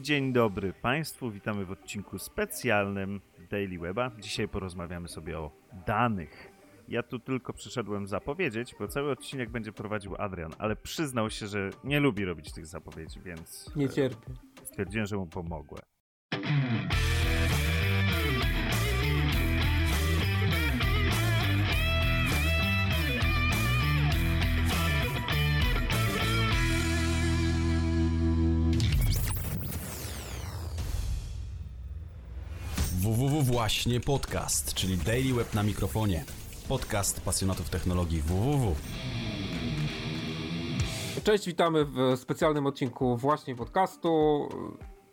Dzień, dobry Państwu, witamy w odcinku specjalnym Daily Weba. Dzisiaj porozmawiamy sobie o danych. Ja tu tylko przyszedłem zapowiedzieć, bo cały odcinek będzie prowadził Adrian, ale przyznał się, że nie lubi robić tych zapowiedzi, więc Nie cierpię. stwierdziłem, że mu pomogłem. Właśnie podcast, czyli Daily Web na mikrofonie. Podcast pasjonatów technologii www. Cześć, witamy w specjalnym odcinku właśnie podcastu.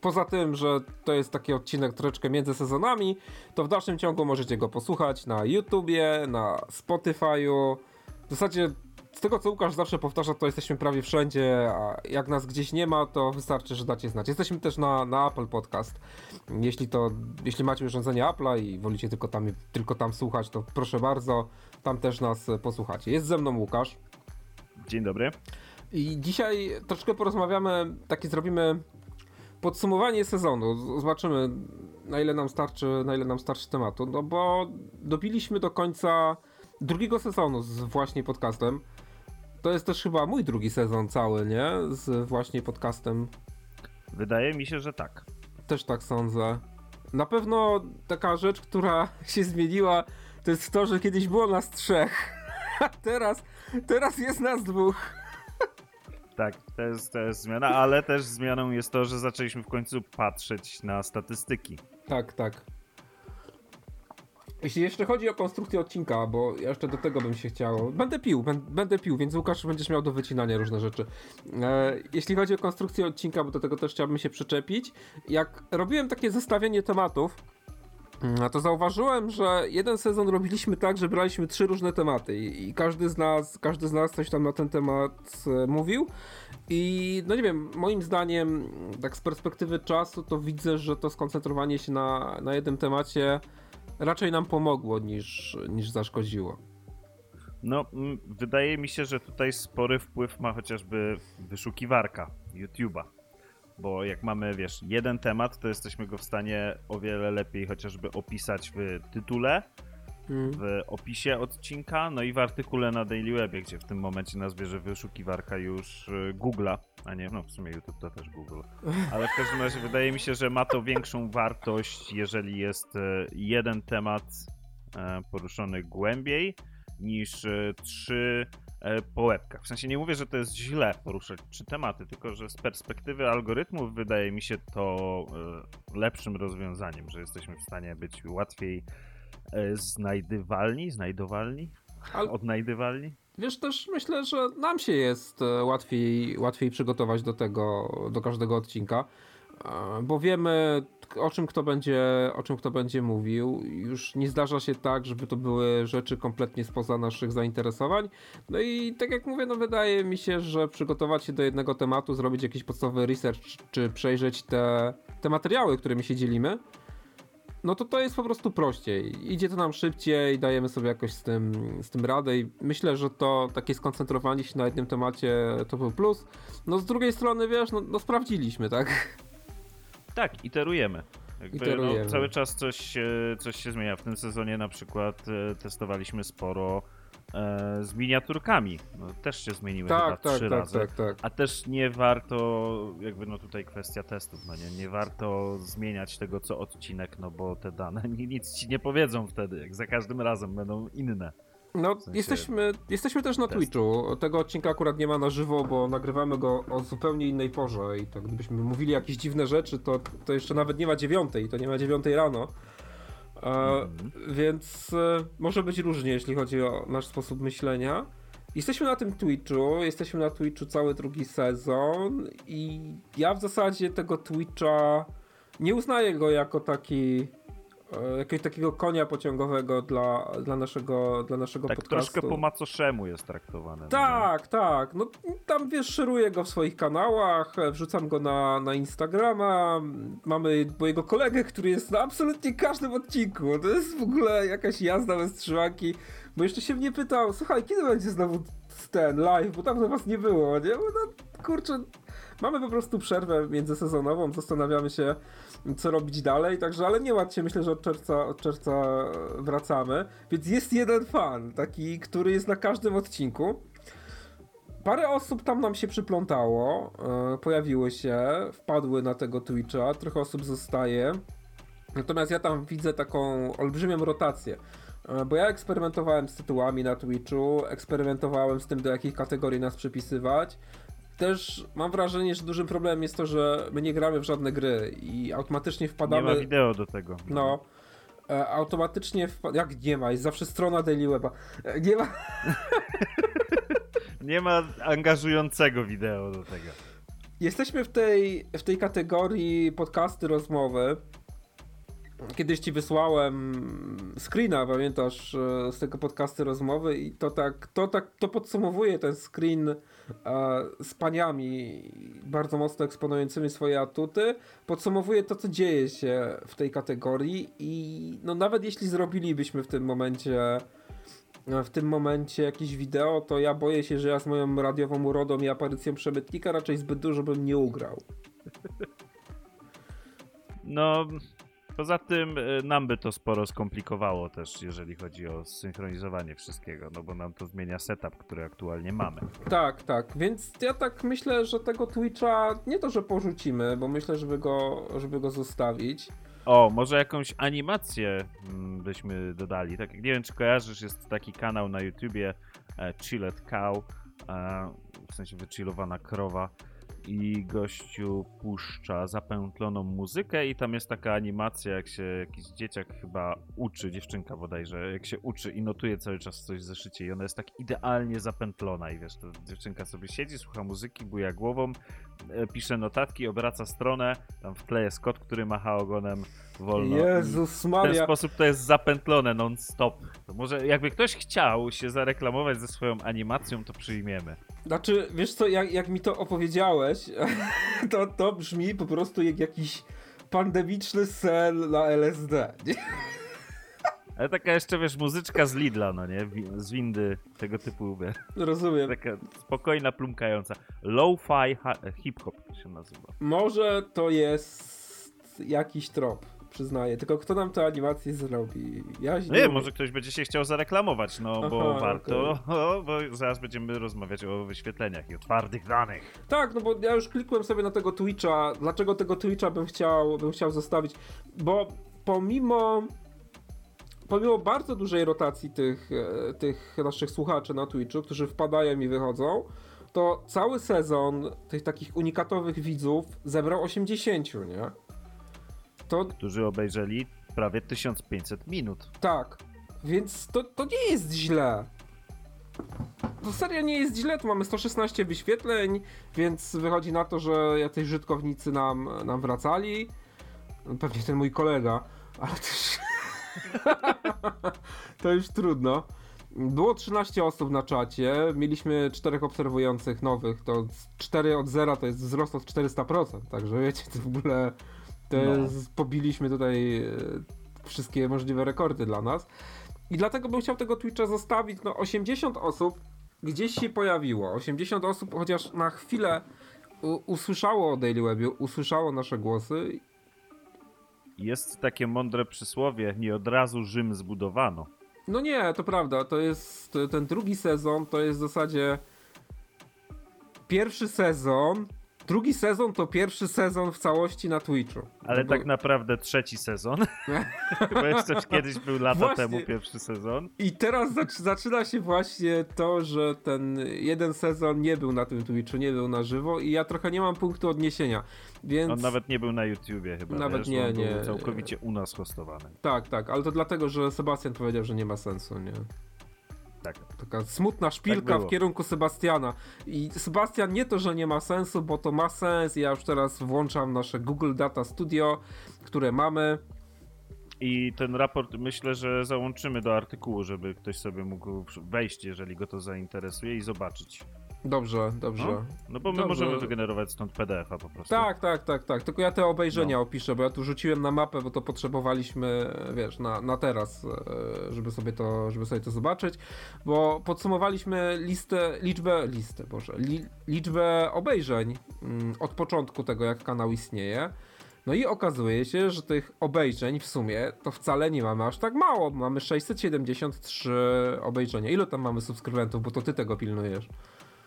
Poza tym, że to jest taki odcinek troszeczkę między sezonami, to w dalszym ciągu możecie go posłuchać na YouTubie, na Spotify'u. W zasadzie z tego co Łukasz zawsze powtarza, to jesteśmy prawie wszędzie, a jak nas gdzieś nie ma, to wystarczy, że dacie znać. Jesteśmy też na, na Apple Podcast. Jeśli to, jeśli macie urządzenie Apple'a i wolicie tylko tam, tylko tam słuchać, to proszę bardzo, tam też nas posłuchacie. Jest ze mną Łukasz. Dzień dobry. I dzisiaj troszkę porozmawiamy, takie zrobimy podsumowanie sezonu. Zobaczymy, na ile nam starczy, na ile nam starczy tematu. No bo dobiliśmy do końca drugiego sezonu z właśnie podcastem. To jest też chyba mój drugi sezon cały, nie? Z właśnie podcastem. Wydaje mi się, że tak. Też tak sądzę. Na pewno taka rzecz, która się zmieniła, to jest to, że kiedyś było nas trzech. A teraz, teraz jest nas dwóch. Tak, to jest, to jest zmiana, ale też zmianą jest to, że zaczęliśmy w końcu patrzeć na statystyki. Tak, tak. Jeśli jeszcze chodzi o konstrukcję odcinka, bo ja jeszcze do tego bym się chciał. Będę pił, bę- będę pił, więc Łukasz będziesz miał do wycinania różne rzeczy. E, jeśli chodzi o konstrukcję odcinka, bo do tego też chciałbym się przyczepić. Jak robiłem takie zestawienie tematów, mm, to zauważyłem, że jeden sezon robiliśmy tak, że braliśmy trzy różne tematy i, i każdy z nas, każdy z nas coś tam na ten temat e, mówił. I no nie wiem, moim zdaniem, tak z perspektywy czasu, to widzę, że to skoncentrowanie się na, na jednym temacie raczej nam pomogło niż, niż zaszkodziło. No, wydaje mi się, że tutaj spory wpływ ma chociażby wyszukiwarka YouTube'a. Bo jak mamy, wiesz, jeden temat, to jesteśmy go w stanie o wiele lepiej chociażby opisać w tytule. W opisie odcinka, no i w artykule na Daily Webie, gdzie w tym momencie nas bierze wyszukiwarka już y, Google'a, a nie, no w sumie YouTube to też Google. Ale w każdym razie wydaje mi się, że ma to większą wartość, jeżeli jest e, jeden temat e, poruszony głębiej niż trzy e, po łebkach. W sensie nie mówię, że to jest źle poruszać trzy tematy, tylko że z perspektywy algorytmów wydaje mi się to lepszym rozwiązaniem, że jesteśmy w stanie być łatwiej znajdywalni, znajdowalni, Ale odnajdywalni. wiesz, też myślę, że nam się jest e, łatwiej, łatwiej przygotować do tego, do każdego odcinka, e, bo wiemy o czym kto będzie, o czym kto będzie mówił. Już nie zdarza się tak, żeby to były rzeczy kompletnie spoza naszych zainteresowań. No i tak jak mówię, no wydaje mi się, że przygotować się do jednego tematu, zrobić jakiś podstawowy research, czy przejrzeć te, te materiały, którymi się dzielimy, no to to jest po prostu prościej. Idzie to nam szybciej, dajemy sobie jakoś z tym, z tym radę i myślę, że to takie skoncentrowanie się na jednym temacie to był plus. No z drugiej strony, wiesz, no, no sprawdziliśmy, tak? Tak, iterujemy. Jakby, Iterujemy. No, cały czas coś, się- coś się zmienia. W tym sezonie na przykład e, testowaliśmy sporo e, z miniaturkami. No, też się zmieniły chyba Tak, tak, trzy tak, razy. tak, tak. A też nie warto, jakby no tutaj kwestia testów, no nie, nie warto zmieniać tego co odcinek, no bo te dane ni- nic ci nie powiedzą wtedy, jak za każdym razem będą inne. No, sensie jesteśmy, jesteśmy też na test. Twitchu. Tego odcinka akurat nie ma na żywo, bo nagrywamy go o zupełnie innej porze i to gdybyśmy mówili jakieś dziwne rzeczy, to, to jeszcze nawet nie ma dziewiątej, to nie ma dziewiątej rano. Mhm. Więc e, może być różnie, jeśli chodzi o nasz sposób myślenia. Jesteśmy na tym Twitchu, jesteśmy na Twitchu cały drugi sezon i ja w zasadzie tego Twitcha nie uznaję go jako taki jakiegoś takiego konia pociągowego dla, dla naszego, dla naszego Tak podcastu. troszkę po macoszemu jest traktowane. no nie? Tak, tak. No tam wiesz, szeruję go w swoich kanałach, e, wrzucam go na, na Instagrama. Mamy mojego kolegę, który jest na absolutnie każdym odcinku. To jest w ogóle jakaś jazda bez trzymanki. Bo jeszcze się mnie pytał, słuchaj, kiedy będzie znowu ten live, bo tam was nie było, nie? Bo no kurczę, mamy po prostu przerwę międzysezonową, zastanawiamy się, co robić dalej, także, ale nie łatwiej, myślę, że od czerwca, od czerwca wracamy. Więc jest jeden fan, taki, który jest na każdym odcinku. Parę osób tam nam się przyplątało, e, pojawiły się, wpadły na tego Twitcha, trochę osób zostaje. Natomiast ja tam widzę taką olbrzymią rotację. E, Bo ja eksperymentowałem z tytułami na Twitchu, eksperymentowałem z tym, do jakich kategorii nas przypisywać. Też mam wrażenie, że dużym problemem jest to, że my nie gramy w żadne gry i automatycznie Nie wpadamy. ma wideo do tego. No. E, automatycznie wpa- Jak nie ma? Jest zawsze strona Daily Weba. E, Nie ma. Nie ma angażującego wideo do tego. Jesteśmy w tej, w tej kategorii podcasty, rozmowy. Kiedyś ci wysłałem screena, pamiętasz, e, z tego podcasty rozmowy i to tak, to tak, to podsumowuje ten screen z paniami bardzo mocno eksponującymi swoje atuty. Podsumowuje to, co dzieje się w tej kategorii i no nawet jeśli zrobilibyśmy w tym momencie w tym momencie jakieś wideo, to ja boję się, że ja z moją radiową urodą i aparycją przemytnika raczej zbyt dużo bym nie ugrał. No, poza tym y, nam by to sporo skomplikowało też, jeżeli chodzi o synchronizowanie wszystkiego, no bo nam to zmienia setup, który aktualnie mamy. Tak, tak, więc ja tak myślę, że tego Twitcha nie to, że porzucimy, bo myślę, żeby go, żeby go zostawić. O, może jakąś animację mm, byśmy dodali. Tak, nie wiem, czy kojarzysz, jest taki kanał na YouTubie e, Chilled Cow, e, w sensie wychillowana krowa i gościu puszcza zapętloną muzykę i tam jest taka animacja, jak się jakiś dzieciak chyba uczy, dziewczynka bodajże, jak się uczy i notuje cały czas coś w zeszycie i ona jest tak idealnie zapętlona i wiesz, to dziewczynka sobie siedzi, słucha muzyki, buja głową, pisze notatki, obraca stronę, tam w tle jest kot, który macha ogonem wolno. Jezus I w ten Maria, sposób to jest zapętlone non-stop. To może jakby ktoś chciał się zareklamować ze swoją animacją, to przyjmiemy. znaczy, wiesz co, jak, jak mi to opowiedziałeś, to, to brzmi po prostu jak jakiś pandemiczny sen na LSD. nie? Ale taka jeszcze, wiesz, muzyczka z Lidla, no nie? Z windy, tego typu, wiesz, Rozumiem. taka spokojna, plumkająca. Low-fi hip-hop się nazywa. Może to jest jakiś trop, przyznaję, tylko kto nam tę animację zrobi? Ja No nie, może ktoś będzie się chciał zareklamować, no bo Aha, warto, o, bo zaraz będziemy rozmawiać o wyświetleniach i o twardych danych. Tak, no bo ja już klikłem sobie na tego Twitcha. Dlaczego tego Twitcha bym chciał, bym chciał zostawić? Bo pomimo pomimo bardzo dużej rotacji tych, e, tych naszych słuchaczy na Twitchu, którzy wpadają i wychodzą, to cały sezon tych takich unikatowych widzów zebrał 80, nie? To Którzy obejrzeli prawie 1500 minut. tak, więc to, to nie jest źle. To serio nie jest źle, tu mamy 116 wyświetleń, więc wychodzi na to, że jacyś użytkownicy nam, nam wracali. Pewnie ten mój kolega, ale też... to już trudno. Było 13 osób na czacie, mieliśmy 4 obserwujących nowych, to 4 od 0 to jest wzrost od 400%, także wiecie, to w ogóle to No. jest, pobiliśmy tutaj e, wszystkie możliwe rekordy dla nas. I dlatego bym chciał tego Twitcha zostawić. No 80 osób gdzieś się pojawiło. 80 osób chociaż na chwilę usłyszało o Daily Webie, usłyszało nasze głosy. Jest takie mądre przysłowie, nie od razu Rzym zbudowano. No nie, to prawda, to jest ten drugi sezon, to jest w zasadzie pierwszy sezon. Drugi sezon to pierwszy sezon w całości na Twitchu. Ale Bo- tak naprawdę trzeci sezon. Bo jeszcze kiedyś był lata Właśnie. temu pierwszy sezon. I teraz zac- zaczyna się właśnie to, że ten jeden sezon nie był na tym Twitchu, nie był na żywo i ja trochę nie mam punktu odniesienia, więc... On nawet nie był na YouTubie chyba. Nawet wiesz? nie, On nie. Był całkowicie u nas hostowany. Tak, tak, ale to dlatego, że Sebastian powiedział, że nie ma sensu, nie? Tak. Taka smutna szpilka było. w kierunku Sebastiana. I Sebastian nie to, że nie ma sensu, bo to ma sens. Ja już teraz włączam nasze Google Data Studio, które mamy. I ten raport myślę, że załączymy do artykułu, żeby ktoś sobie mógł wejść, jeżeli go to zainteresuje i zobaczyć. Dobrze, dobrze. No, no bo my Dobrze. możemy wygenerować stąd PDF-a po prostu. Tak, tak, tak, tak. Tylko ja te obejrzenia No. opiszę, bo ja tu rzuciłem na mapę, bo to potrzebowaliśmy, wiesz, na, na teraz, e, żeby sobie to, żeby sobie to zobaczyć. Bo podsumowaliśmy listę, liczbę, listę, Boże, li, liczbę obejrzeń mm, od początku tego, jak kanał istnieje. No i okazuje się, że tych obejrzeń w sumie to wcale nie mamy aż tak mało. Mamy 673 obejrzenia. Ile tam mamy subskrybentów, bo to ty tego pilnujesz?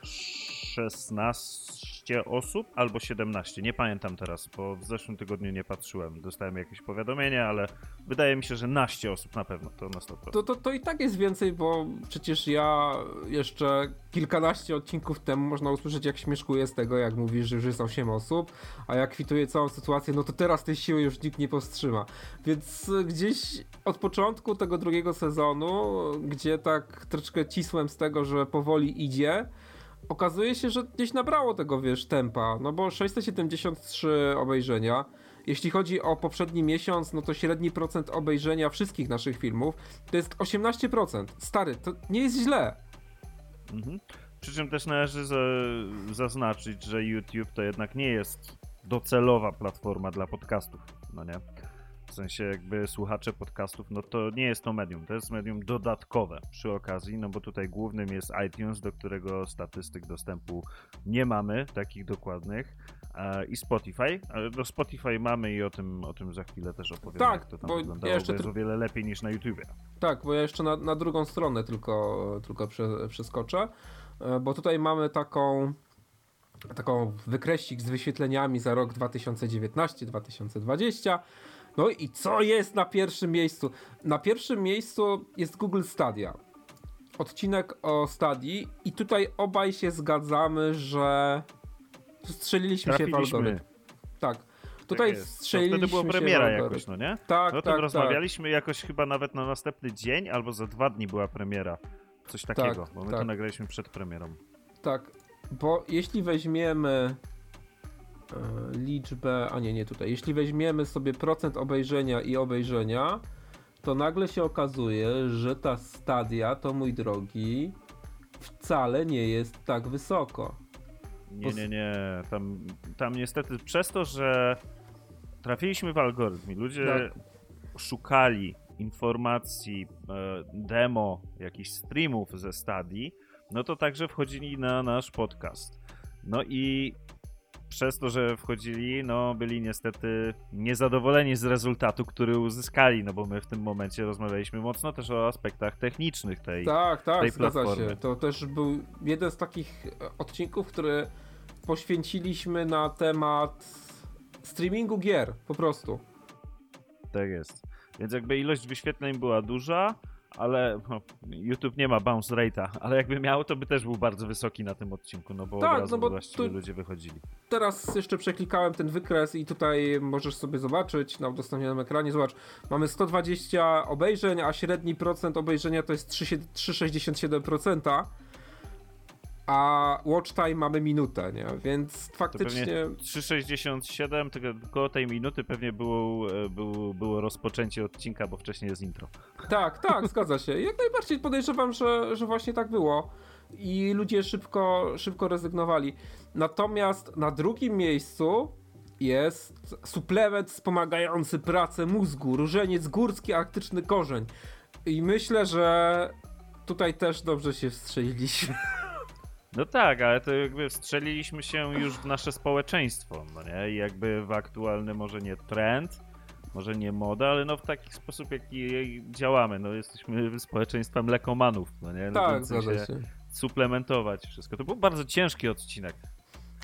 16 osób albo 17, nie pamiętam teraz, bo w zeszłym tygodniu nie patrzyłem. Dostałem jakieś powiadomienie, ale wydaje mi się, że naście osób na pewno, to na 100%. To, to, to i tak jest więcej, bo przecież ja jeszcze kilkanaście odcinków temu można usłyszeć, jak śmieszkuję z tego, jak mówisz, że już jest 8 osób, a jak kwituję całą sytuację, no to teraz tej siły już nikt nie powstrzyma. Więc y, gdzieś od początku tego drugiego sezonu, gdzie tak troszeczkę cisłem z tego, że powoli idzie, okazuje się, że gdzieś nabrało tego, wiesz, tempa, no bo 673 obejrzenia. Jeśli chodzi o poprzedni miesiąc, no to średni procent obejrzenia wszystkich naszych filmów to jest 18%. Stary, to nie jest źle. Mhm. Przy czym też należy za, zaznaczyć, że YouTube to jednak nie jest docelowa platforma dla podcastów, no nie? W sensie jakby słuchacze podcastów, no to nie jest to medium, to jest medium dodatkowe przy okazji, no bo tutaj głównym jest iTunes, do którego statystyk dostępu nie mamy, takich dokładnych, i Spotify, do Spotify mamy i o tym, o tym za chwilę też opowiem, Tak, jak to tam bo wyglądało, ja jeszcze bo jest o wiele lepiej niż na YouTubie. Tak, bo ja jeszcze na, na drugą stronę tylko, tylko prze, przeskoczę, e, bo tutaj mamy taką taką wykreślik z wyświetleniami za rok 2019-2020. No i co jest na pierwszym miejscu? Na pierwszym miejscu jest Google Stadia. Odcinek o Stadii i tutaj obaj się zgadzamy, że strzeliliśmy się w algorytm. Tak. Tak Tutaj. To strzeliliśmy wtedy była premiera jakoś, no nie? Tak, No tak, tak. rozmawialiśmy jakoś chyba nawet na następny dzień, albo za dwa dni była premiera. Coś takiego, bo my tak. to nagraliśmy przed premierą. Tak, bo jeśli weźmiemy liczbę, a nie, nie tutaj, jeśli weźmiemy sobie procent obejrzenia i obejrzenia, to nagle się okazuje, że ta stadia, to mój drogi, wcale nie jest tak wysoko. Nie, nie, nie. Tam, tam niestety przez to, że trafiliśmy w algorytm i ludzie Tak. szukali informacji, e, demo, jakichś streamów ze Stadii, no to także wchodzili na nasz podcast. No i przez to, że wchodzili, no byli niestety niezadowoleni z rezultatu, który uzyskali, no bo my w tym momencie rozmawialiśmy mocno też o aspektach technicznych tej, Tak, tak, tej zgadza platformy. się. To też był jeden z takich odcinków, który poświęciliśmy na temat streamingu gier, po prostu. Tak jest. Więc jakby ilość wyświetleń była duża, ale no, YouTube nie ma bounce rate'a, ale jakby miał, to by też był bardzo wysoki na tym odcinku, no bo Tak, no bo właściwie ludzie wychodzili. Teraz jeszcze przeklikałem ten wykres i tutaj możesz sobie zobaczyć na udostępnionym ekranie. Zobacz, mamy 120 obejrzeń, a średni procent obejrzenia to jest 3 3,67%. A watch time mamy minutę, nie? Więc faktycznie. pewnie 3,67, tylko koło tej minuty pewnie było, e, było, było rozpoczęcie odcinka, bo wcześniej jest intro. Tak, tak, zgadza się. Jak najbardziej podejrzewam, że, że właśnie tak było. I ludzie szybko, szybko rezygnowali. Natomiast na drugim miejscu jest suplement wspomagający pracę mózgu, różeniec górski arktyczny korzeń. I myślę, że tutaj też dobrze się wstrzeliliśmy. No tak, ale to jakby wstrzeliliśmy się już w nasze społeczeństwo, no nie? I jakby w aktualny może nie trend, może nie moda, ale no w taki sposób, jaki działamy. No jesteśmy społeczeństwem lekomanów, no nie? tak, Lubiącym zgadza się. suplementować wszystko. To był bardzo ciężki odcinek.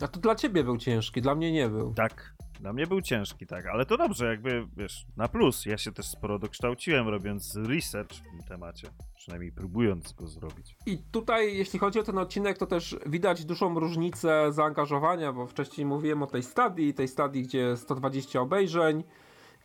A to dla ciebie był ciężki, dla mnie nie był. Tak. Dla mnie był ciężki, tak, ale to dobrze, jakby wiesz, na plus. Ja się też sporo dokształciłem, robiąc research w tym temacie. Przynajmniej próbując go zrobić. I tutaj, jeśli chodzi o ten odcinek, to też widać dużą różnicę zaangażowania, bo wcześniej mówiłem o tej stadii, tej stadii, gdzie 120 obejrzeń,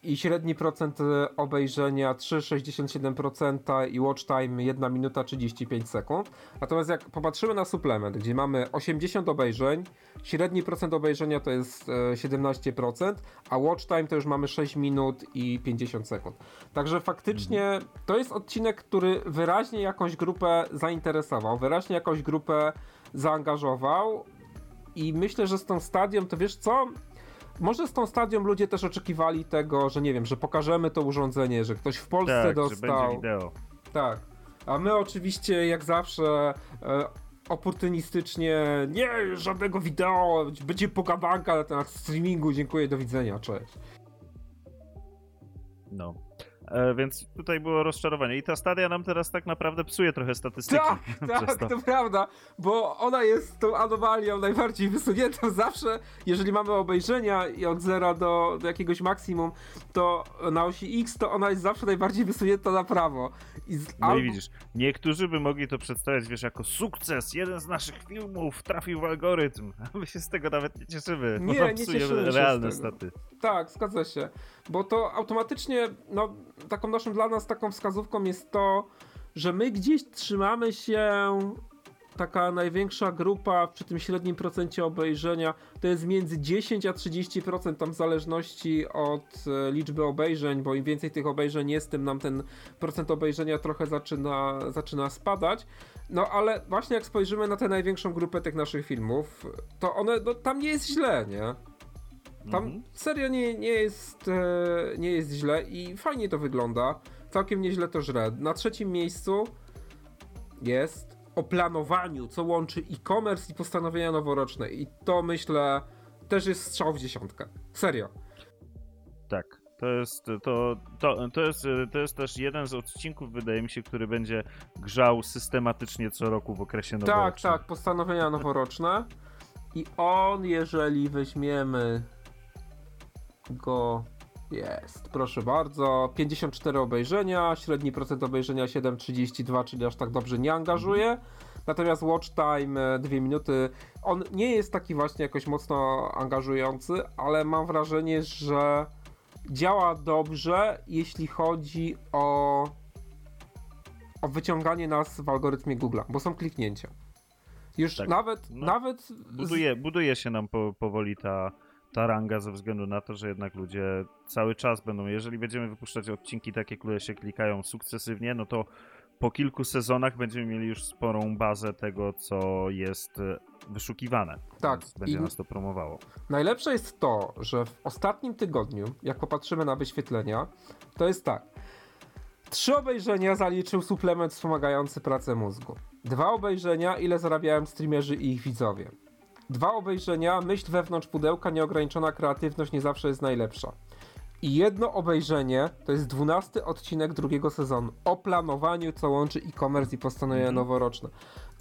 i średni procent e, obejrzenia 3,67% i watch time 1 minuta 35 sekund. Natomiast jak popatrzymy na suplement, gdzie mamy 80 obejrzeń, średni procent obejrzenia to jest 17%, a watch time to już mamy 6 minut i 50 sekund. Także faktycznie to jest odcinek, który wyraźnie jakąś grupę zainteresował, wyraźnie jakąś grupę zaangażował i myślę, że z tą stadią, to wiesz co? Może z tą stadią ludzie też oczekiwali tego, że nie wiem, że pokażemy to urządzenie, że ktoś w Polsce tak, dostał. że będzie wideo. Tak. A my oczywiście, jak zawsze, e, oportunistycznie, nie, żadnego wideo, będzie pogadanka na temat streamingu, dziękuję, do widzenia, cześć. No. E, więc tutaj było rozczarowanie. I ta stadia nam teraz tak naprawdę psuje trochę statystyki. Tak, tak, to. to prawda, bo ona jest tą anomalią najbardziej wysuniętą zawsze, jeżeli mamy obejrzenia i od zera do, do jakiegoś maksimum, to na osi X to ona jest zawsze najbardziej wysunięta na prawo. I z, No i widzisz, niektórzy by mogli to przedstawiać, wiesz, jako sukces. Jeden z naszych filmów trafił w algorytm. My się z tego nawet nie cieszymy. Nie, nie cieszymy realne staty. Tak, zgadza się. Bo to automatycznie, no, taką naszą dla nas taką wskazówką jest to, że my gdzieś trzymamy się. Taka największa grupa przy tym średnim procencie obejrzenia to jest między 10 a 30%, tam w zależności od e, liczby obejrzeń, bo im więcej tych obejrzeń jest, tym nam ten procent obejrzenia trochę zaczyna, zaczyna spadać. No ale właśnie jak spojrzymy na tę największą grupę tych naszych filmów, to one, no, tam nie jest źle, nie? Tam Mhm. serio nie, nie, jest, e, nie jest źle i fajnie to wygląda. Całkiem nieźle to żre. Na trzecim miejscu jest o planowaniu, co łączy e-commerce i postanowienia noworoczne. I to myślę też jest strzał w dziesiątkę. Serio. Tak. To jest, to, to, to, jest, to jest też jeden z odcinków, wydaje mi się, który będzie grzał systematycznie co roku w okresie Tak, noworocznym. tak, postanowienia noworoczne. I on, jeżeli weźmiemy go. Jest, proszę bardzo. 54 obejrzenia, średni procent obejrzenia 7,32, czyli aż tak dobrze nie angażuje. Natomiast watch time 2 minuty. On nie jest taki właśnie jakoś mocno angażujący, ale mam wrażenie, że działa dobrze, jeśli chodzi o, o wyciąganie nas w algorytmie Google'a, bo są kliknięcia. Już Tak. nawet, No, nawet Buduje, buduje się nam po, powoli ta, ta ranga ze względu na to, że jednak ludzie cały czas będą, jeżeli będziemy wypuszczać odcinki takie, które się klikają sukcesywnie, no to po kilku sezonach będziemy mieli już sporą bazę tego, co jest e, wyszukiwane. Tak, Więc będzie i- nas to promowało. Najlepsze jest to, że w ostatnim tygodniu, jak popatrzymy na wyświetlenia, to jest tak. Trzy obejrzenia zaliczył suplement wspomagający pracę mózgu. Dwa obejrzenia, ile zarabiałem streamerzy i ich widzowie. Dwa obejrzenia, myśl wewnątrz pudełka, nieograniczona kreatywność nie zawsze jest najlepsza. I jedno obejrzenie to jest dwunasty odcinek drugiego sezonu o planowaniu, co łączy e-commerce i postanowienia Mhm. noworoczne.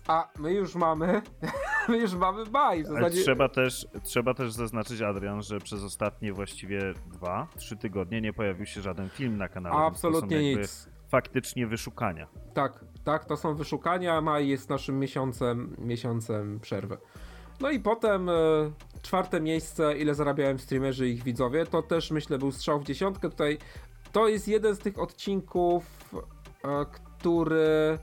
A my już mamy, my już mamy maj. W zasadzie... trzeba też, trzeba też zaznaczyć, Adrian, że przez ostatnie właściwie dwa, trzy tygodnie nie pojawił się żaden film na kanale. Absolutnie nic. Faktycznie wyszukania. Tak, tak, to są wyszukania. Maj jest naszym miesiącem, miesiącem przerwy. No i potem e, czwarte miejsce, ile zarabiałem streamerzy i ich widzowie, to też myślę był strzał w dziesiątkę. Tutaj to jest jeden z tych odcinków, e, który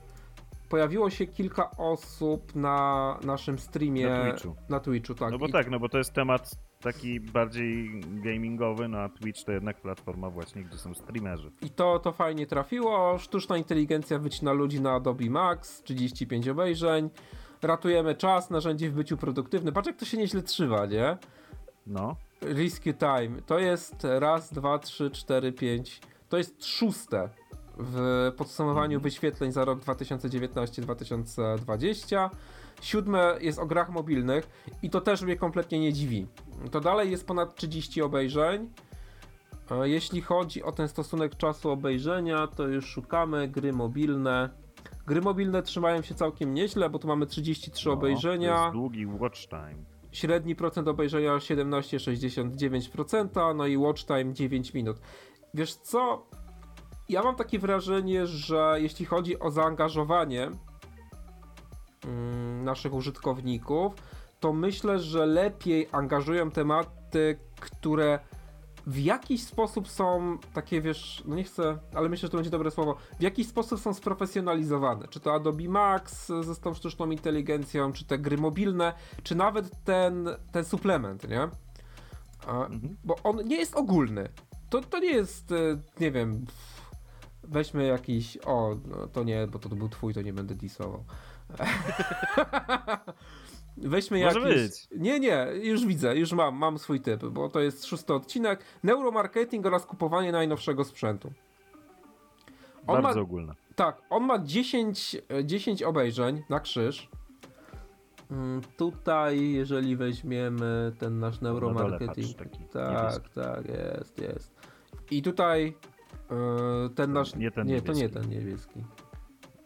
pojawiło się kilka osób na naszym streamie Na Twitchu. na Twitchu tak. No bo I- tak, no bo to jest temat taki bardziej gamingowy, no a Twitch to jednak platforma właśnie, gdzie są streamerzy. I to, to fajnie trafiło. Sztuczna inteligencja wycina ludzi na Adobe Max, 35 obejrzeń. Ratujemy czas, narzędzie w byciu produktywnym. Patrz jak to się nieźle trzyma, nie? No, Rescue Time. To jest raz, dwa, trzy, cztery, pięć. To jest szóste w podsumowaniu wyświetleń za rok 2019-2020. Siódme jest o grach mobilnych i to też mnie kompletnie nie dziwi. To dalej jest ponad 30 obejrzeń. E, Jeśli chodzi o ten stosunek czasu obejrzenia, to już szukamy gry mobilne. Gry mobilne trzymają się całkiem nieźle, bo tu mamy 33 no, obejrzenia. To jest długi watch time. Średni procent obejrzenia 17,69%, no i watch time 9 minut. Wiesz co? Ja mam takie wrażenie, że jeśli chodzi o zaangażowanie mm, naszych użytkowników, to myślę, że lepiej angażują tematy, które w jakiś sposób są takie, wiesz, no nie chcę, ale myślę, że to będzie dobre słowo, w jakiś sposób są sprofesjonalizowane. Czy to Adobe Max ze tą sztuczną inteligencją, czy te gry mobilne, czy nawet ten, ten suplement, nie? A, Mhm. Bo on nie jest ogólny. To, to nie jest, e, nie wiem, weźmy jakiś, o, no to nie, bo to był twój, to nie będę disował. Weźmy Może jakiś... być. Nie, nie, już widzę, już mam, mam swój typ, bo to jest szósty odcinek. Neuromarketing oraz kupowanie najnowszego sprzętu. On Bardzo ma, ogólne. tak, on ma 10, e, 10 obejrzeń na krzyż. Mm, Tutaj, jeżeli weźmiemy ten nasz neuromarketing. patrz, taki tak, tak, jest, jest. I tutaj e, ten nasz. Nie ten nie to nie ten niebieski.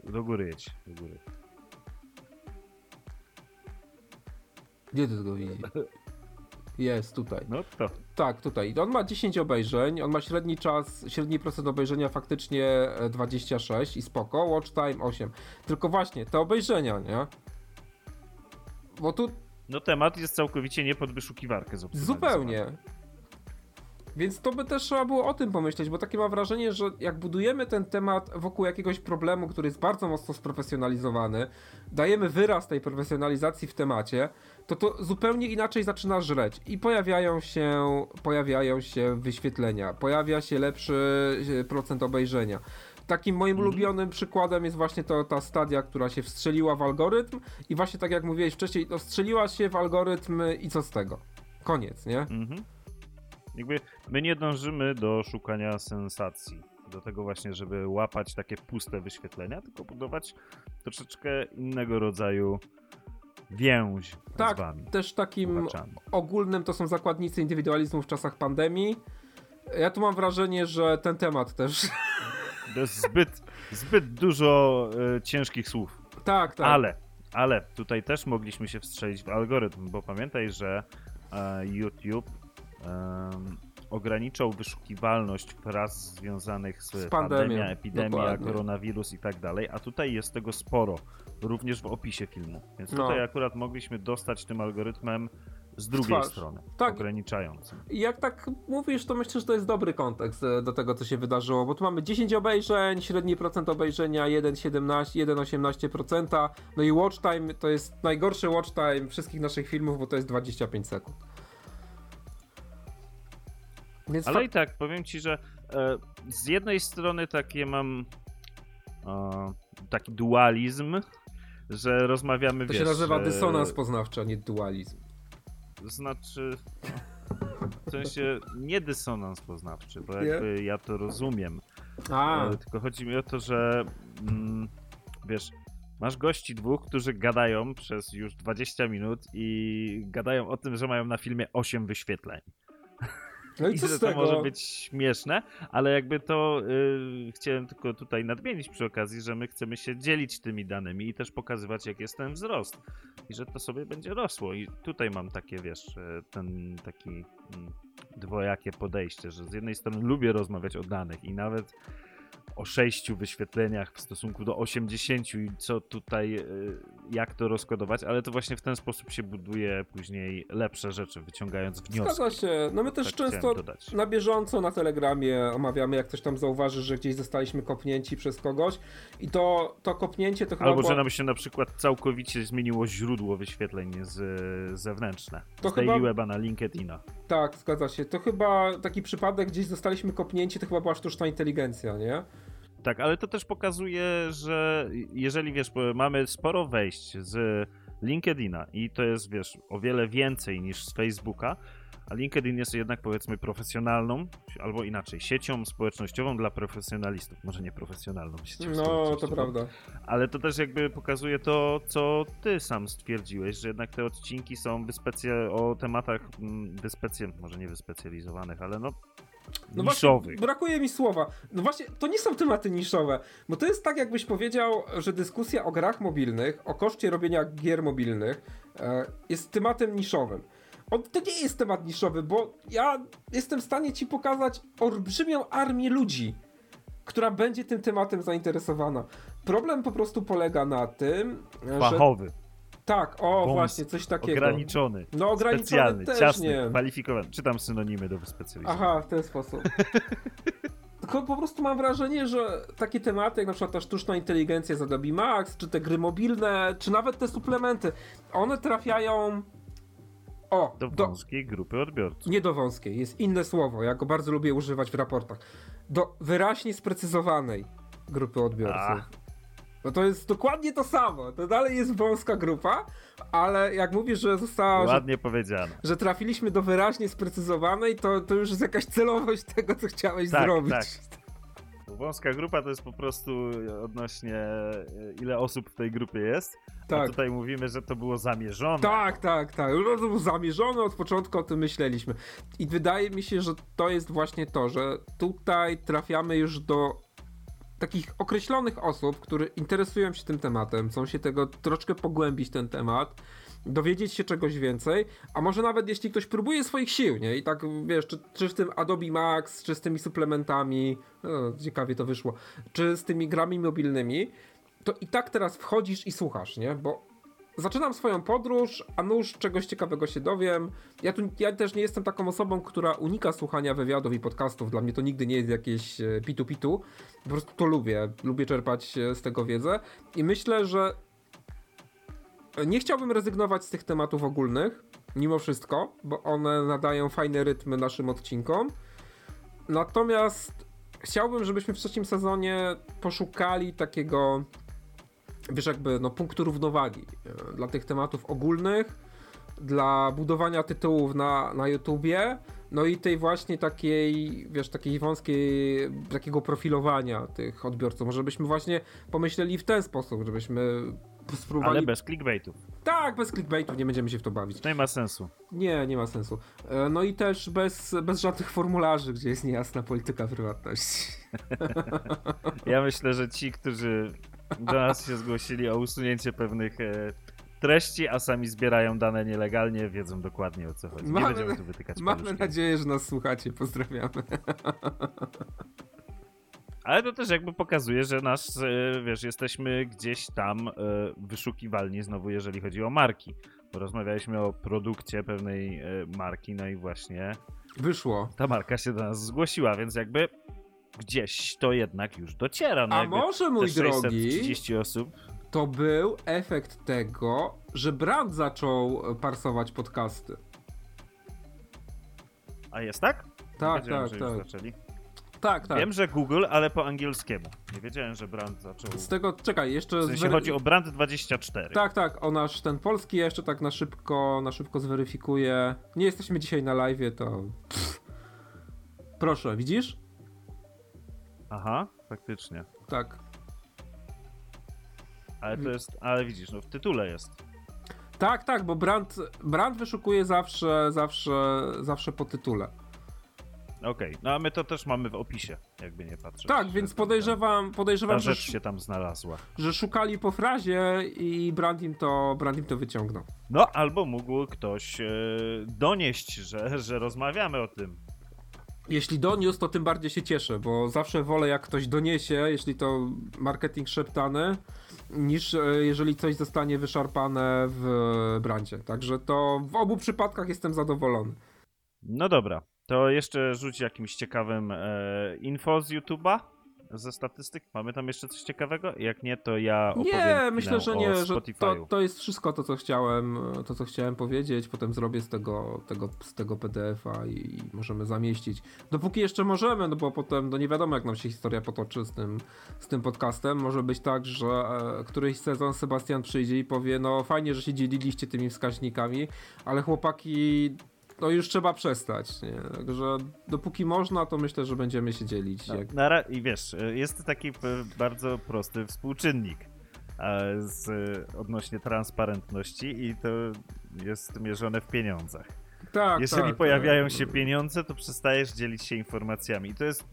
Do góry jedź, do góry. Gdzie ty go widzisz? Jest tutaj. No to. Tak, tutaj. On ma 10 obejrzeń, on ma średni czas, średni procent obejrzenia faktycznie e, 26 i spoko, watch time 8. Tylko właśnie, te obejrzenia, nie? Bo tu No temat jest całkowicie nie pod wyszukiwarkę zupełnie. Więc to by też trzeba było o tym pomyśleć, bo takie mam wrażenie, że jak budujemy ten temat wokół jakiegoś problemu, który jest bardzo mocno sprofesjonalizowany, dajemy wyraz tej profesjonalizacji w temacie, to to zupełnie inaczej zaczyna żreć i pojawiają się, pojawiają się wyświetlenia, pojawia się lepszy e, procent obejrzenia. Takim moim Mhm. ulubionym przykładem jest właśnie to, ta stadia, która się wstrzeliła w algorytm i właśnie tak jak mówiłeś wcześniej, no wstrzeliła się w algorytm i co z tego? Koniec, nie? Mhm. Jakby my nie dążymy do szukania sensacji. Do tego właśnie, żeby łapać takie puste wyświetlenia, tylko budować troszeczkę innego rodzaju więź Tak, z wami. Też takim ogólnym to są zakładnicy indywidualizmu w czasach pandemii. Ja tu mam wrażenie, że ten temat też. To jest zbyt, zbyt dużo e, ciężkich słów. tak, tak. Ale, ale tutaj też mogliśmy się wstrzelić w algorytm, bo pamiętaj, że e, YouTube ograniczał wyszukiwalność fraz związanych z, Z pandemią, epidemia, dokładnie. koronawirus i tak dalej, a tutaj jest tego sporo, również w opisie filmu. Więc No. tutaj akurat mogliśmy dostać tym algorytmem z drugiej twarz. strony, Tak. ograniczającym. Jak tak mówisz, to myślę, że to jest dobry kontekst e, do tego, co się wydarzyło, bo tu mamy 10 obejrzeń, średni procent obejrzenia 1,17, 1,18%, no i watch time to jest najgorszy watch time wszystkich naszych filmów, bo to jest 25 sekund. Więc Ale i tak, powiem ci, że e, z jednej strony takie mam e, taki dualizm, że rozmawiamy, to wiesz... się nazywa e, dysonans poznawczy, a nie dualizm. Znaczy, w sensie nie dysonans poznawczy, bo Nie? jakby ja to rozumiem. A, E, Tylko chodzi mi o to, że mm, wiesz, masz gości dwóch, którzy gadają przez już 20 minut i gadają o tym, że mają na filmie 8 wyświetleń. No i I co że z to tego? może być śmieszne, ale jakby to y, chciałem tylko tutaj nadmienić przy okazji, że my chcemy się dzielić tymi danymi i też pokazywać, jak jest ten wzrost. I że to sobie będzie rosło. I tutaj mam takie, wiesz, e, ten taki mm, dwojakie podejście, że z jednej strony lubię rozmawiać o danych i nawet o sześciu wyświetleniach w stosunku do 80 i co tutaj, y, jak to rozkodować, ale to właśnie w ten sposób się buduje później lepsze rzeczy, wyciągając wnioski. Zgadza się. No my też Tak często na bieżąco na Telegramie omawiamy, jak ktoś tam zauważy, że gdzieś zostaliśmy kopnięci przez kogoś i to, to kopnięcie to chyba Albo że nam się na przykład całkowicie zmieniło źródło wyświetleń z, zewnętrzne. To z chyba- Daily Weba na LinkedIna. Tak, zgadza się. To chyba taki przypadek, gdzieś zostaliśmy kopnięci, to chyba była sztuczna inteligencja, nie? Tak, ale to też pokazuje, że jeżeli wiesz, mamy sporo wejść z LinkedIna i to jest, wiesz, o wiele więcej niż z Facebooka, a LinkedIn jest jednak powiedzmy profesjonalną, albo inaczej, siecią społecznościową dla profesjonalistów. Może nie profesjonalną siecią No, to prawda. Ale to też jakby pokazuje to, co ty sam stwierdziłeś, że jednak te odcinki są wyspecja- o tematach mm, wyspecy... może nie wyspecjalizowanych, ale no, No niszowych. właśnie, brakuje mi słowa. No właśnie, to nie są tematy niszowe, bo to jest tak, jakbyś powiedział, że dyskusja o grach mobilnych, o koszcie robienia gier mobilnych e, jest tematem niszowym. On, to nie jest temat niszowy, bo ja jestem w stanie ci pokazać olbrzymią armię ludzi, która będzie tym tematem zainteresowana. Problem po prostu polega na tym, że Fachowy. Tak, o Wąs- właśnie, coś takiego. Ograniczony. No ograniczony Specjalny, też ciasny, nie. kwalifikowany. Czytam synonimy do wyspecjalizacji. Aha, w ten sposób. Tylko po prostu mam wrażenie, że takie tematy jak na przykład ta sztuczna inteligencja z Adobe Max, czy te gry mobilne, czy nawet te suplementy, one trafiają o, Do do, wąskiej grupy odbiorców. nie do wąskiej, jest inne słowo, ja go bardzo lubię używać w raportach. Do wyraźnie sprecyzowanej grupy odbiorców. Ach. No to jest dokładnie to samo. To dalej jest wąska grupa, ale jak mówisz, że została. Że, Ładnie powiedziane. że trafiliśmy do wyraźnie sprecyzowanej, to, to już jest jakaś celowość tego, co chciałeś Tak, zrobić. tak. Wąska grupa to jest po prostu odnośnie e, ile osób w tej grupie jest. A Tak. tutaj mówimy, że to było zamierzone. Tak, tak, tak. No, to było zamierzone od początku, o tym myśleliśmy. I wydaje mi się, że to jest właśnie to, że tutaj trafiamy już do takich określonych osób, które interesują się tym tematem, chcą się tego troszkę pogłębić ten temat, dowiedzieć się czegoś więcej, a może nawet jeśli ktoś próbuje swoich sił, nie? I tak wiesz, czy, czy tym Adobe Max, czy z tymi suplementami, no, ciekawie to wyszło, czy z tymi grami mobilnymi, to i tak teraz wchodzisz i słuchasz, nie? Bo zaczynam swoją podróż, a nuż czegoś ciekawego się dowiem. Ja, tu, ja też nie jestem taką osobą, która unika słuchania wywiadów i podcastów. Dla mnie to nigdy nie jest jakieś e, pitu-pitu. Po prostu to lubię. Lubię czerpać e, z tego wiedzę. I myślę, że nie chciałbym rezygnować z tych tematów ogólnych, mimo wszystko, bo one nadają fajne rytmy naszym odcinkom. Natomiast chciałbym, żebyśmy w trzecim sezonie poszukali takiego wiesz, jakby no, punktu równowagi e, dla tych tematów ogólnych, dla budowania tytułów na, na YouTubie, no i tej właśnie takiej, wiesz, takiej wąskiej, takiego profilowania tych odbiorców. Może byśmy właśnie pomyśleli w ten sposób, żebyśmy spróbowali... Ale bez clickbaitów. Tak, bez clickbaitów, nie będziemy się w to bawić. To nie ma sensu. Nie, nie ma sensu. E, No i też bez, bez żadnych formularzy, gdzie jest niejasna polityka prywatności. Ja myślę, że ci, którzy do nas się zgłosili o usunięcie pewnych e, treści, a sami zbierają dane nielegalnie, wiedzą dokładnie o co chodzi. Nie Mamy- będziemy tu wytykać Mamy paluszkiem. nadzieję, że nas słuchacie. Pozdrawiamy. Ale to też jakby pokazuje, że nasz, e, wiesz, jesteśmy gdzieś tam e, wyszukiwalni znowu, jeżeli chodzi o marki. Bo rozmawialiśmy o produkcie pewnej e, marki, no i właśnie Wyszło. ta marka się do nas zgłosiła, więc jakby gdzieś to jednak już dociera. No A może, mój drogi, 630 osób. to był efekt tego, że Brand zaczął e, parsować podcasty. A jest tak? Tak, tak, że tak. zaczęli. Tak, tak. Wiem, że Google, ale po angielskiemu. Nie wiedziałem, że brand zaczął. Z tego, czekaj, jeszcze... W sensie zwery- chodzi o brand 24. Tak, tak, o nasz ten polski jeszcze tak na szybko, na szybko zweryfikuję. Nie jesteśmy dzisiaj na live, to... Pff. Proszę, widzisz? Aha, faktycznie. Tak. Ale to jest. Ale widzisz, no w tytule jest. Tak, tak, bo brand, brand wyszukuje zawsze, zawsze, zawsze po tytule. Okej, no a my to też mamy w opisie, jakby nie patrzeć. Tak, więc to- podejrzewam, Ta podejrzewam że, rzecz się tam znalazła. że szukali po frazie i brand im to, brand im to wyciągnął. No, albo mógł ktoś e, donieść, że, że rozmawiamy o tym. Jeśli doniósł, to tym bardziej się cieszę, bo zawsze wolę jak ktoś doniesie, jeśli to marketing szeptany, niż e, jeżeli coś zostanie wyszarpane w brandzie. Także to w obu przypadkach jestem zadowolony. No dobra, to jeszcze rzuć jakimś ciekawym e, info z YouTube'a, ze statystyk. Mamy tam jeszcze coś ciekawego? Jak nie, to ja opowiem Nie, myślę, że nie, że to, to jest wszystko to, co chciałem, to, co chciałem powiedzieć. Potem zrobię z tego, tego, z tego PDF-a i, i możemy zamieścić. Dopóki jeszcze możemy, no bo potem, no nie wiadomo, jak nam się historia potoczy z tym, z tym podcastem. Może być tak, że e, któryś sezon Sebastian przyjdzie i powie, no fajnie, że się dzieliliście tymi wskaźnikami, ale chłopaki, no już trzeba przestać, nie? Także dopóki można, to myślę, że będziemy się dzielić. No, Jak... ra- I wiesz, e, jest taki e, bardzo prosty współczynnik e, z, odnośnie transparentności i to jest mierzone w pieniądzach. Tak, Jeżeli tak, pojawiają tak. się pieniądze, to przestajesz dzielić się informacjami. I to jest.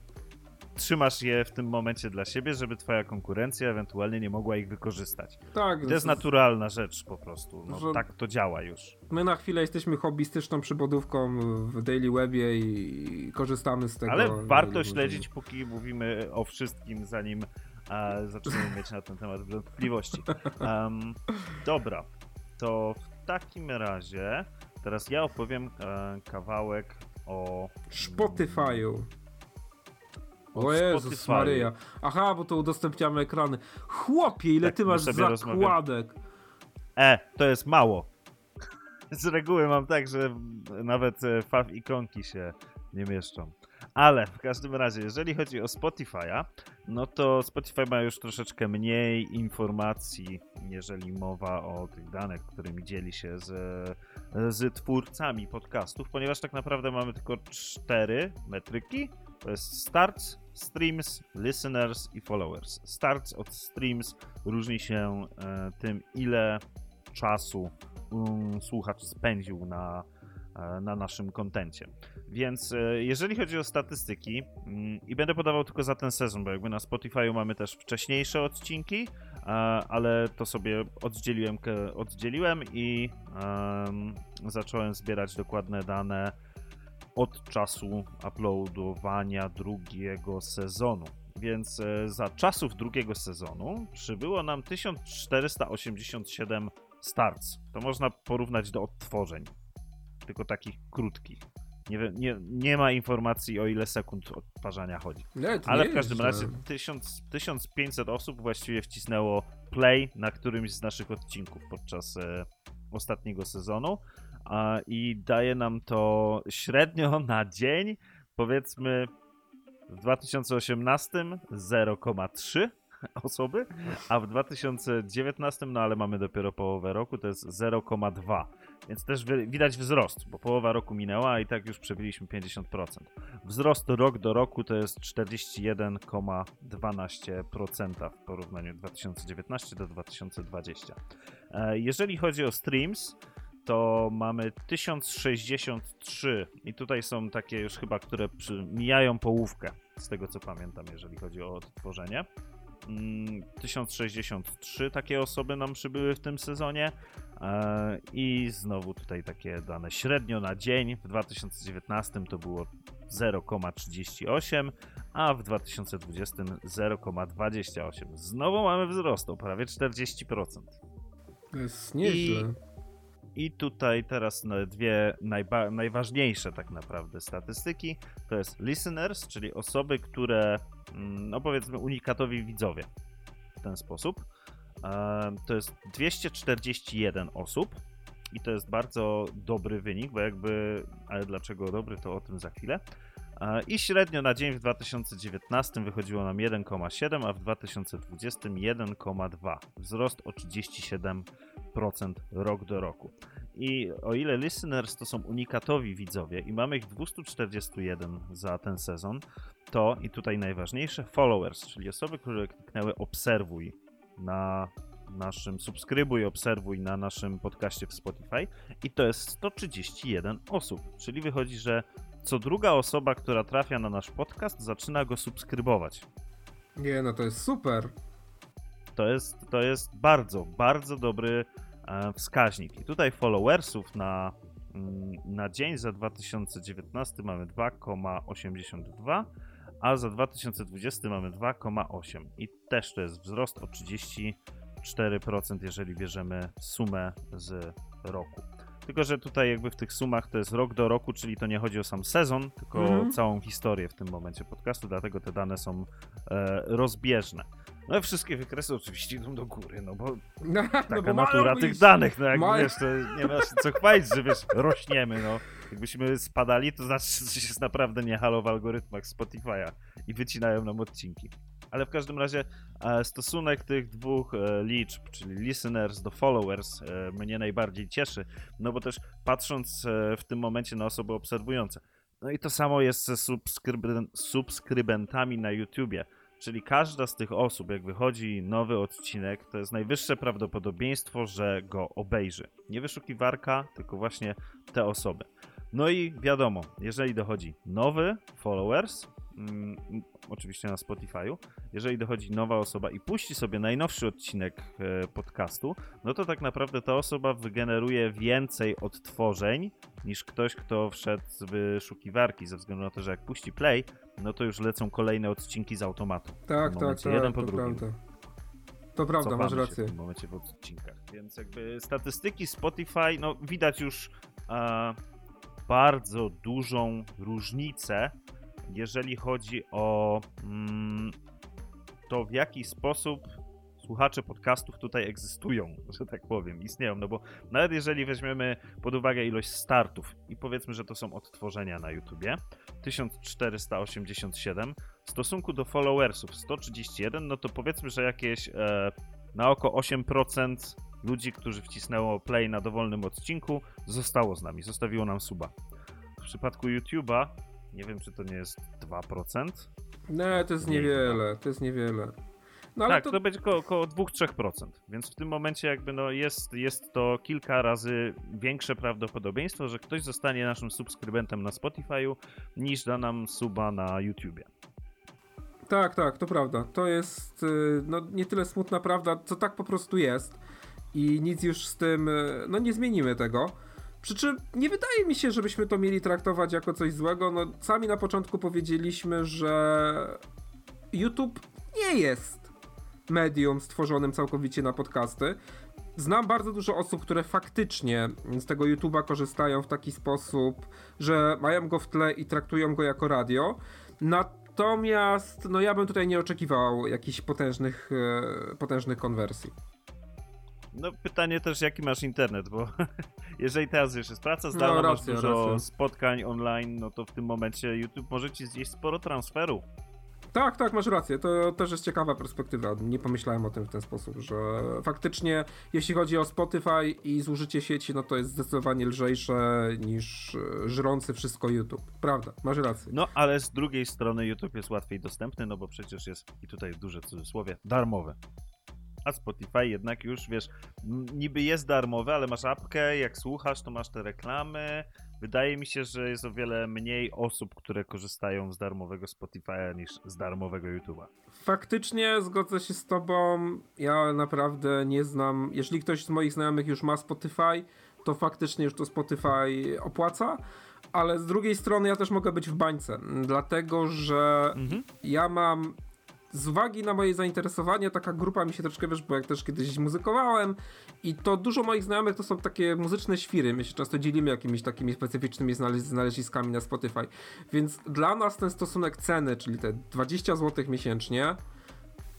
Trzymasz je w tym momencie dla siebie, żeby twoja konkurencja ewentualnie nie mogła ich wykorzystać. Tak, to jest naturalna rzecz po prostu. No, Że- Tak to działa już. My na chwilę jesteśmy hobbystyczną przybudówką w Daily Webie i korzystamy z tego. Ale warto śledzić, póki mówimy o wszystkim, zanim a, zaczniemy mieć na ten temat wątpliwości. Em, dobra. to w takim razie teraz ja opowiem e, kawałek o Spotify'u. O Jezus. Maryja. Aha, bo to udostępniamy ekrany. Chłopie, ile Tak, ty masz zakładek. E, to jest mało. Z reguły mam tak, że nawet e, faw ikonki się nie mieszczą. Ale w każdym razie, jeżeli chodzi o Spotify'a, no to Spotify ma już troszeczkę mniej informacji, jeżeli mowa o tych danych, którymi dzieli się z, z twórcami podcastów, ponieważ tak naprawdę mamy tylko cztery metryki. To jest starts, streams, listeners i followers. Starts od streams różni się e, tym, ile czasu um, słuchacz spędził na, e, na naszym kontencie. Więc e, jeżeli chodzi o statystyki, mm, i będę podawał tylko za ten sezon, bo jakby na Spotify mamy też wcześniejsze odcinki, ale to sobie oddzieliłem, oddzieliłem i em, zacząłem zbierać dokładne dane od czasu uploadowania drugiego sezonu. Więc e, za czasów drugiego sezonu przybyło nam 1487 starts. To można porównać do odtworzeń, tylko takich krótkich. Nie, wiem- nie, nie ma informacji o ile sekund odtwarzania chodzi. Nie, to Ale nie w każdym razie źle. 1000, 1500 osób właściwie wcisnęło play na którymś z naszych odcinków podczas e, ostatniego sezonu. I daje nam to średnio na dzień, powiedzmy w 2018 0,3 osoby, a w 2019, no ale mamy dopiero połowę roku, to jest 0,2. Więc też wi- widać wzrost, bo połowa roku minęła, i tak już przebiliśmy 50%. Wzrost rok do roku to jest 41,12% w porównaniu 2019 do 2020. E, Jeżeli chodzi o streams, to mamy 1063 i tutaj są takie już chyba, które przy, mijają połówkę, z tego co pamiętam, jeżeli chodzi o odtworzenie. Mm, 1063 takie osoby nam przybyły w tym sezonie e, i znowu tutaj takie dane średnio na dzień. W 2019 to było 0,38, a w 2020 0,28. Znowu mamy wzrost o prawie 40%. To jest nieźle. I tutaj teraz dwie najba- najważniejsze tak naprawdę statystyki. To jest listeners, czyli osoby, które, mm, no powiedzmy, unikatowi widzowie w ten sposób. E, To jest 241 osób i to jest bardzo dobry wynik, bo jakby, ale dlaczego dobry, to o tym za chwilę. I średnio na dzień w 2019 wychodziło nam 1,7, a w 2020 1,2. Wzrost o 37% rok do roku. I o ile listeners to są unikatowi widzowie i mamy ich 241 za ten sezon, to i tutaj najważniejsze followers, czyli osoby, które kliknęły obserwuj na naszym subskrybuj, obserwuj na naszym podcaście w Spotify i to jest 131 osób, czyli wychodzi, że co druga osoba, która trafia na nasz podcast, zaczyna go subskrybować. Nie, no to jest super. To jest, to jest bardzo, bardzo dobry e, wskaźnik. I tutaj followersów na, mm, na dzień za 2019 mamy 2,82, a za 2020 mamy 2,8. I też to jest wzrost o 34%, jeżeli bierzemy sumę z roku. Tylko, że tutaj jakby w tych sumach to jest rok do roku, czyli to nie chodzi o sam sezon, tylko o całą historię w tym momencie podcastu, dlatego te dane są e, rozbieżne. No i wszystkie wykresy oczywiście idą do góry, no bo No, taka no bo natura tych iść. danych, no jak Mają- wiesz, to nie ma się co chwalić, że wiesz, rośniemy, no. Jakbyśmy spadali, to znaczy, że jest naprawdę nie halo w algorytmach Spotify'a i wycinają nam odcinki. Ale w każdym razie e, stosunek tych dwóch e, liczb, czyli listeners do followers, e, mnie najbardziej cieszy, no bo też patrząc w tym momencie na osoby obserwujące. No i to samo jest ze subskryben- subskrybentami na YouTubie. Czyli każda z tych osób, jak wychodzi nowy odcinek, to jest najwyższe prawdopodobieństwo, że go obejrzy. Nie wyszukiwarka, tylko właśnie te osoby. No i wiadomo, jeżeli dochodzi nowy followers, mm, oczywiście na Spotify'u, jeżeli dochodzi nowa osoba i puści sobie najnowszy odcinek e, podcastu, no to tak naprawdę ta osoba wygeneruje więcej odtworzeń niż ktoś, kto wszedł z wyszukiwarki, ze względu na to, że jak puści play, no to już lecą kolejne odcinki z automatu. Tak, tak, tak, jeden po to drugim. prawda. To prawda, cofamy masz rację. w tym momencie w odcinkach. Więc jakby statystyki Spotify, no widać już e, bardzo dużą różnicę, jeżeli chodzi o mm, to, w jaki sposób słuchacze podcastów tutaj egzystują, że tak powiem, istnieją. No bo nawet jeżeli weźmiemy pod uwagę ilość startów i powiedzmy, że to są odtworzenia na YouTubie, 1487, w stosunku do followersów 131, no to powiedzmy, że jakieś e, na oko 8% ludzi, którzy wcisnęło play na dowolnym odcinku, zostało z nami, zostawiło nam suba. W przypadku YouTube'a, nie wiem, czy to nie jest 2%. Nie, to jest niewiele, to jest niewiele. No tak, to, to... będzie około, około 2-3%, więc w tym momencie jakby no jest, jest to kilka razy większe prawdopodobieństwo, że ktoś zostanie naszym subskrybentem na Spotify'u niż da nam suba na YouTubie. Tak, tak, to prawda. To jest y, no, nie tyle smutna prawda, co tak po prostu jest. I nic już z tym, y, no nie zmienimy tego. Przy czym nie wydaje mi się, żebyśmy to mieli traktować jako coś złego. No, sami na początku powiedzieliśmy, że YouTube nie jest medium stworzonym całkowicie na podcasty. Znam bardzo dużo osób, które faktycznie z tego YouTube'a korzystają w taki sposób, że mają go w tle i traktują go jako radio. Natomiast no ja bym tutaj nie oczekiwał jakichś potężnych, e, potężnych konwersji. No pytanie też, jaki masz internet, bo jeżeli teraz już jest praca No, zdalna, racja, masz dużo racja. spotkań online, no to w tym momencie YouTube może ci zjeść sporo transferu. Tak, tak, masz rację. To też jest ciekawa perspektywa. Nie pomyślałem o tym w ten sposób, że faktycznie jeśli chodzi o Spotify i zużycie sieci, no to jest zdecydowanie lżejsze niż e, żrący wszystko YouTube. Prawda, masz rację. No ale z drugiej strony YouTube jest łatwiej dostępny, no bo przecież jest, i tutaj duże cudzysłowie, darmowe. A Spotify jednak już, wiesz, niby jest darmowe, ale masz apkę, jak słuchasz, to masz te reklamy. Wydaje mi się, że jest o wiele mniej osób, które korzystają z darmowego Spotify'a niż z darmowego YouTube'a. Faktycznie zgodzę się z tobą. Ja naprawdę nie znam. Jeżeli ktoś z moich znajomych już ma Spotify, to faktycznie już to Spotify opłaca. Ale z drugiej strony ja też mogę być w bańce, dlatego że Mhm. ja mam z uwagi na moje zainteresowanie, taka grupa mi się troszkę, wiesz, bo jak też kiedyś muzykowałem i to dużo moich znajomych to są takie muzyczne świry, my się często dzielimy jakimiś takimi specyficznymi znale- znaleziskami na Spotify, więc dla nas ten stosunek ceny, czyli te 20 zł miesięcznie,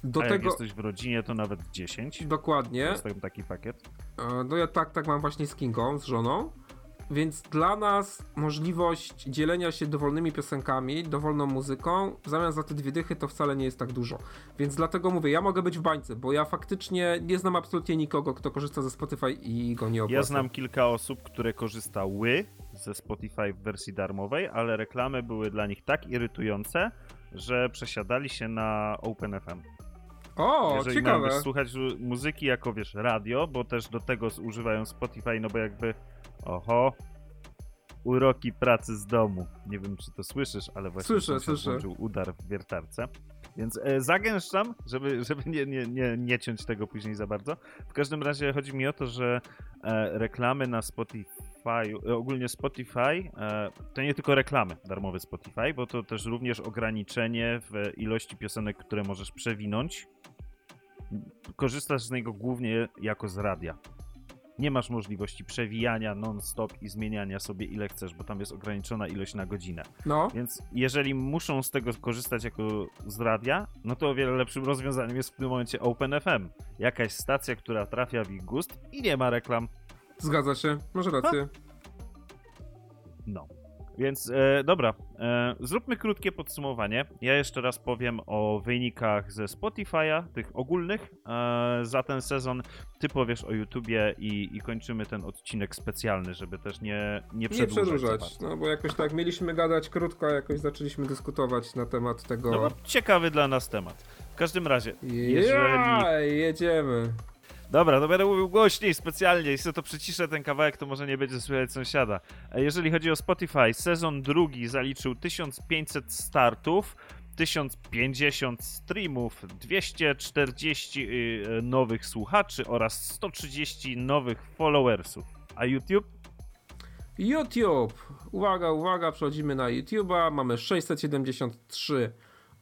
do A jak tego... jesteś w rodzinie, to nawet 10. Dokładnie. Jest taki pakiet. E, No ja tak, tak mam właśnie z Kingą, z żoną. Więc dla nas możliwość dzielenia się dowolnymi piosenkami, dowolną muzyką, w zamian za te dwie dychy to wcale nie jest tak dużo. Więc dlatego mówię, ja mogę być w bańce, bo ja faktycznie nie znam absolutnie nikogo, kto korzysta ze Spotify i go nie opłaca. Ja znam kilka osób, które korzystały ze Spotify w wersji darmowej, ale reklamy były dla nich tak irytujące, że przesiadali się na OpenFM. O, Jeżeli ciekawe. wiesz, słuchać muzyki jako, wiesz, radio, bo też do tego używają Spotify, no bo jakby, oho, uroki pracy z domu. Nie wiem, czy to słyszysz, ale właśnie Słyszę, słyszę. udar w wiertarce. Więc e, zagęszczam, żeby, żeby nie, nie, nie, nie ciąć tego później za bardzo. W każdym razie chodzi mi o to, że e, reklamy na Spotify, e, ogólnie Spotify, e, to nie tylko reklamy darmowe Spotify, bo to też również ograniczenie w ilości piosenek, które możesz przewinąć. Korzystasz z niego głównie jako z radia. Nie masz możliwości przewijania non-stop i zmieniania sobie ile chcesz, bo tam jest ograniczona ilość na godzinę. No, Więc jeżeli muszą z tego korzystać jako z radia, no to o wiele lepszym rozwiązaniem jest w tym momencie OpenFM. Jakaś stacja, która trafia w ich gust i nie ma reklam. zgadza się, masz rację. No. Więc e, dobra, e, zróbmy krótkie podsumowanie. Ja jeszcze raz powiem o wynikach ze Spotify'a, tych ogólnych e, za ten sezon. Ty powiesz o YouTubie i, i kończymy ten odcinek specjalny, żeby też nie, nie Nie przedłużać. za przedłużać, no bo jakoś tak mieliśmy gadać krótko, a jakoś zaczęliśmy dyskutować na temat tego. No bo ciekawy dla nas temat. W każdym razie, jeżeli... Ja, jedziemy. Dobra, to będę mówił głośniej, specjalnie. Jeśli to przyciszę ten kawałek, to może nie będzie słychać sąsiada. E, Jeżeli chodzi o Spotify, sezon drugi zaliczył 1500 startów, 1050 streamów, 240 y, nowych słuchaczy oraz 130 nowych followersów. A YouTube? YouTube. Uwaga, uwaga, przechodzimy na YouTube'a. Mamy 673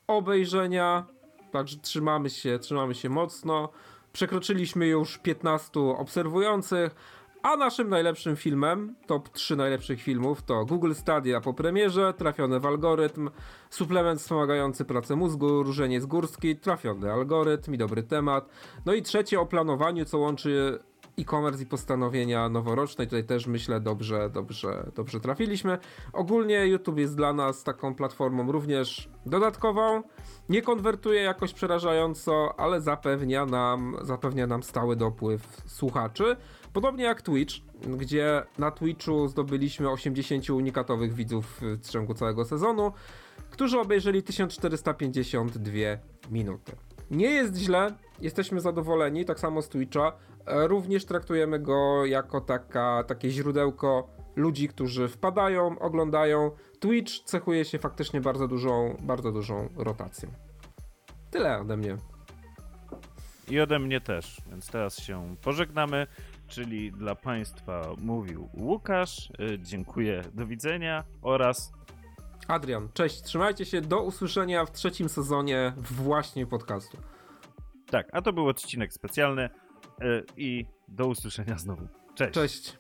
obejrzenia. Także trzymamy się, trzymamy się mocno. Przekroczyliśmy już 15 obserwujących, a naszym najlepszym filmem, top 3 najlepszych filmów to Google Stadia po premierze, trafiony w algorytm, suplement wspomagający pracę mózgu, różeniec górski, trafiony algorytm i dobry temat. No i trzecie o planowaniu, co łączy e-commerce i postanowienia noworoczne. I tutaj też myślę dobrze, dobrze, dobrze trafiliśmy. Ogólnie YouTube jest dla nas taką platformą również dodatkową. Nie konwertuje jakoś przerażająco, ale zapewnia nam, zapewnia nam stały dopływ słuchaczy. Podobnie jak Twitch, gdzie na Twitchu zdobyliśmy 80 unikatowych widzów w ciągu całego sezonu, którzy obejrzeli 1452 minuty. Nie jest źle, jesteśmy zadowoleni, tak samo z Twitcha. E, Również traktujemy go jako taka, takie źródełko ludzi, którzy wpadają, oglądają. Twitch cechuje się faktycznie bardzo dużą, bardzo dużą rotacją. Tyle ode mnie. I ode mnie też, więc teraz się pożegnamy, czyli dla Państwa mówił Łukasz, y, dziękuję, do widzenia oraz Adrian, cześć, trzymajcie się, do usłyszenia w trzecim sezonie właśnie podcastu. Tak, a to był odcinek specjalny y, i do usłyszenia znowu. Cześć. Cześć.